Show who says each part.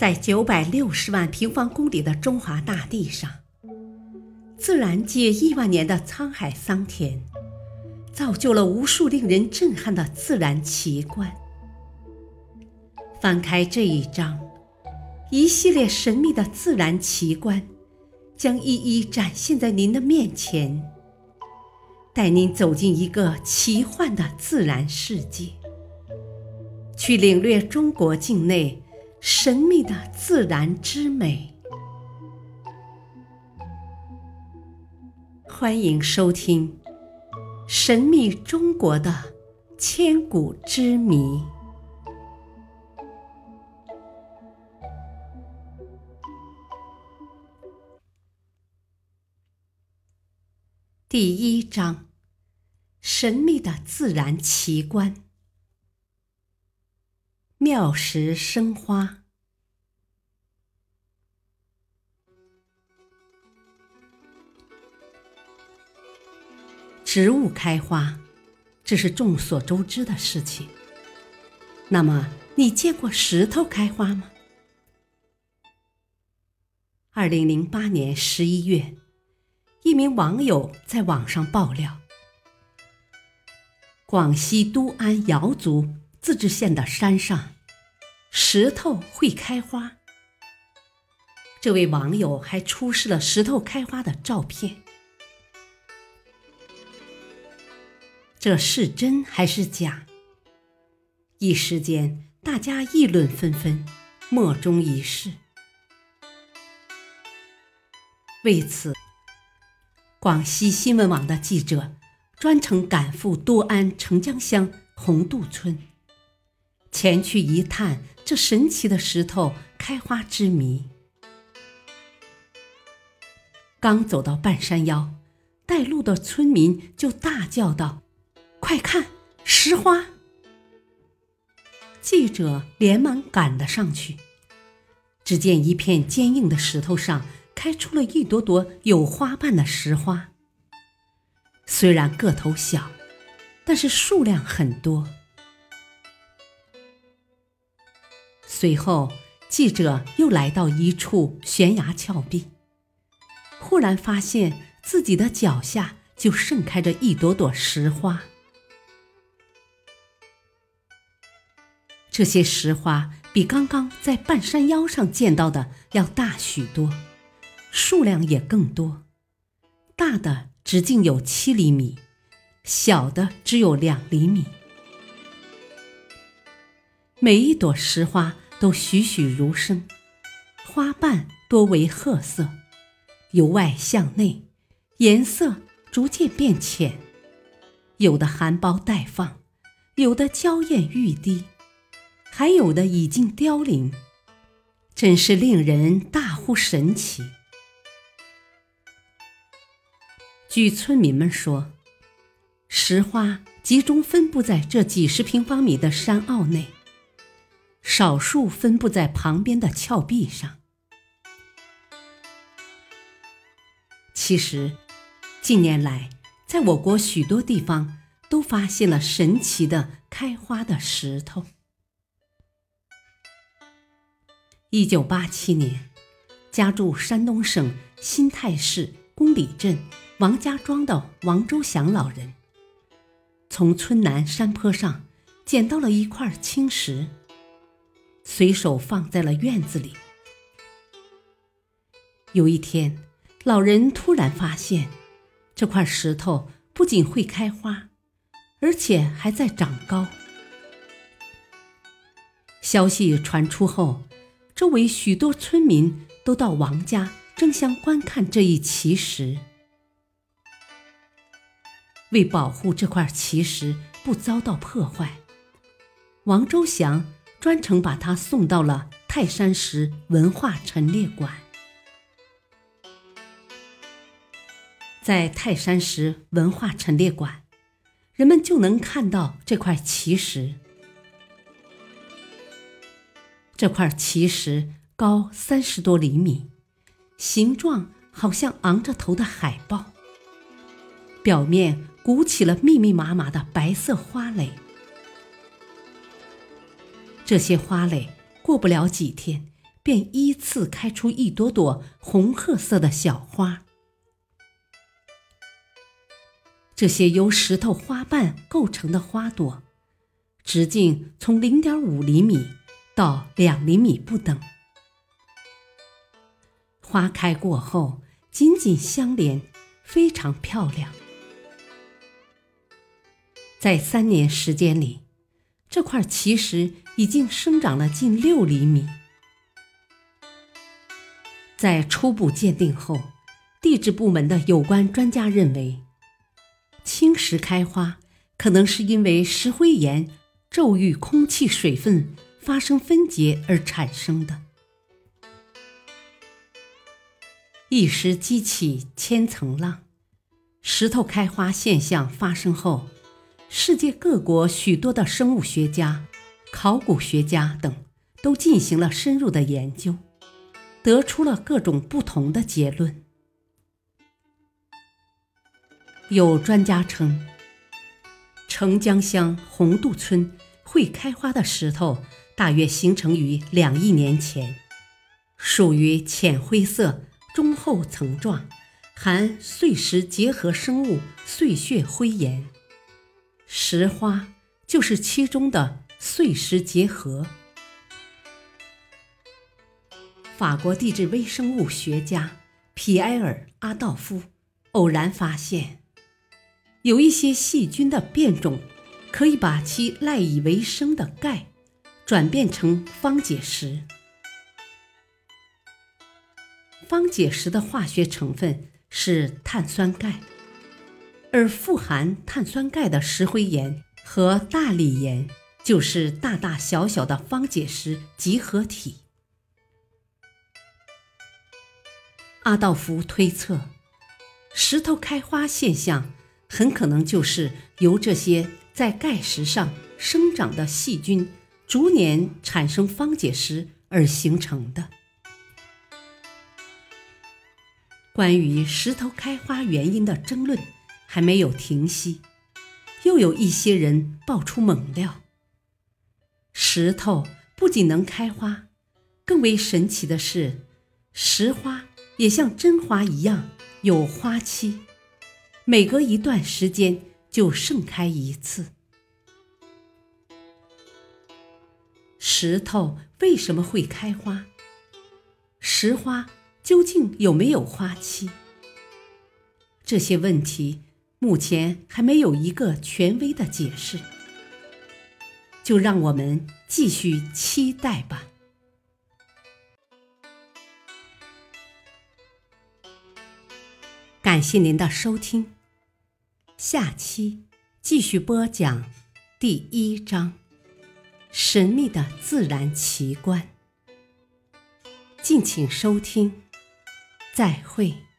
Speaker 1: 在九百六十万平方公里的中华大地上，自然界亿万年的沧海桑田，造就了无数令人震撼的自然奇观。翻开这一章，一系列神秘的自然奇观将一一展现在您的面前，带您走进一个奇幻的自然世界，去领略中国境内。神秘的自然之美，欢迎收听《神秘中国的千古之谜》第一章：神秘的自然奇观。妙石生花，植物开花，这是众所周知的事情。那么，你见过石头开花吗？二零零八年十一月，一名网友在网上爆料：广西都安瑶族。自治县的山上，石头会开花。这位网友还出示了石头开花的照片，这是真还是假？一时间，大家议论纷纷，莫衷一是。为此，广西新闻网的记者专程赶赴多安澄江乡红渡村。前去一探这神奇的石头开花之谜。刚走到半山腰，带路的村民就大叫道：“快看，石花！”记者连忙赶了上去，只见一片坚硬的石头上开出了一朵朵有花瓣的石花。虽然个头小，但是数量很多。随后，记者又来到一处悬崖峭壁，忽然发现自己的脚下就盛开着一朵朵石花。这些石花比刚刚在半山腰上见到的要大许多，数量也更多，大的直径有七厘米，小的只有两厘米。每一朵石花。都栩栩如生，花瓣多为褐色，由外向内，颜色逐渐变浅，有的含苞待放，有的娇艳欲滴，还有的已经凋零，真是令人大呼神奇。据村民们说，石花集中分布在这几十平方米的山坳内。少数分布在旁边的峭壁上。其实，近年来，在我国许多地方都发现了神奇的开花的石头。一九八七年，家住山东省新泰市宫里镇王家庄的王周祥老人，从村南山坡上捡到了一块青石。随手放在了院子里。有一天，老人突然发现，这块石头不仅会开花，而且还在长高。消息传出后，周围许多村民都到王家争相观看这一奇石。为保护这块奇石不遭到破坏，王周祥。专程把它送到了泰山石文化陈列馆。在泰山石文化陈列馆，人们就能看到这块奇石。这块奇石高三十多厘米，形状好像昂着头的海豹，表面鼓起了密密麻麻的白色花蕾。这些花蕾过不了几天，便依次开出一朵朵红褐色的小花。这些由石头花瓣构成的花朵，直径从零点五厘米到两厘米不等。花开过后，紧紧相连，非常漂亮。在三年时间里，这块奇石已经生长了近六厘米。在初步鉴定后，地质部门的有关专家认为。青石开花，可能是因为石灰岩骤遇空气水分发生分解而产生的。一石激起千层浪，石头开花现象发生后，世界各国许多的生物学家、考古学家等都进行了深入的研究，得出了各种不同的结论。有专家称，澄江乡红渡村会开花的石头大约形成于两亿年前，属于浅灰色中厚层状，含碎石结合生物碎屑灰岩，石花就是其中的碎石结合。法国地质微生物学家皮埃尔·阿道夫偶然发现。有一些细菌的变种，可以把其赖以为生的钙转变成方解石。方解石的化学成分是碳酸钙，而富含碳酸钙的石灰岩和大理岩就是大大小小的方解石集合体。阿道夫推测，石头开花现象。很可能就是由这些在钙石上生长的细菌逐年产生方解石而形成的。关于石头开花原因的争论还没有停息，又有一些人爆出猛料：石头不仅能开花，更为神奇的是，石花也像真花一样有花期。每隔一段时间就盛开一次。石头为什么会开花？石花究竟有没有花期？这些问题目前还没有一个权威的解释，就让我们继续期待吧。感谢您的收听。下期继续播讲第一章：神秘的自然奇观。敬请收听，再会。